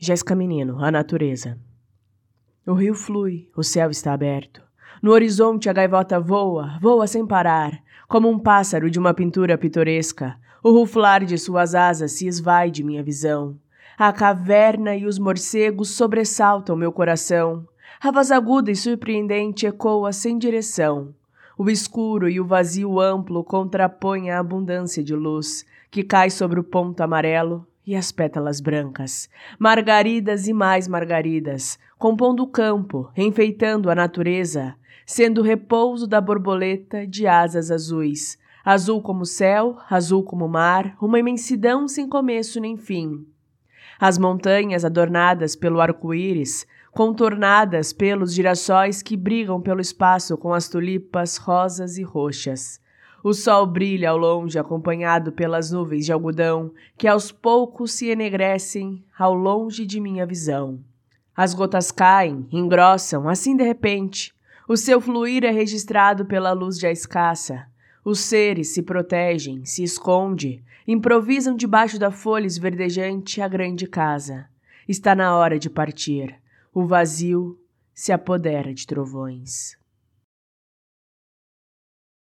Jéssica Menino, a natureza. O rio flui, o céu está aberto. No horizonte a gaivota voa, voa sem parar, como um pássaro de uma pintura pitoresca. O ruflar de suas asas se esvai de minha visão. A caverna e os morcegos sobressaltam meu coração. A voz aguda e surpreendente ecoa sem direção. O escuro e o vazio amplo contrapõem a abundância de luz que cai sobre o ponto amarelo e as pétalas brancas, margaridas e mais margaridas, compondo o campo, enfeitando a natureza, sendo o repouso da borboleta de asas azuis, azul como céu, azul como mar, uma imensidão sem começo nem fim. As montanhas adornadas pelo arco-íris, contornadas pelos girassóis que brigam pelo espaço com as tulipas rosas e roxas o sol brilha ao longe, acompanhado pelas nuvens de algodão, que aos poucos se enegrecem ao longe de minha visão. As gotas caem, engrossam, assim de repente. O seu fluir é registrado pela luz já escassa. Os seres se protegem, se esconde, improvisam debaixo da folha esverdejante a grande casa. Está na hora de partir. O vazio se apodera de trovões.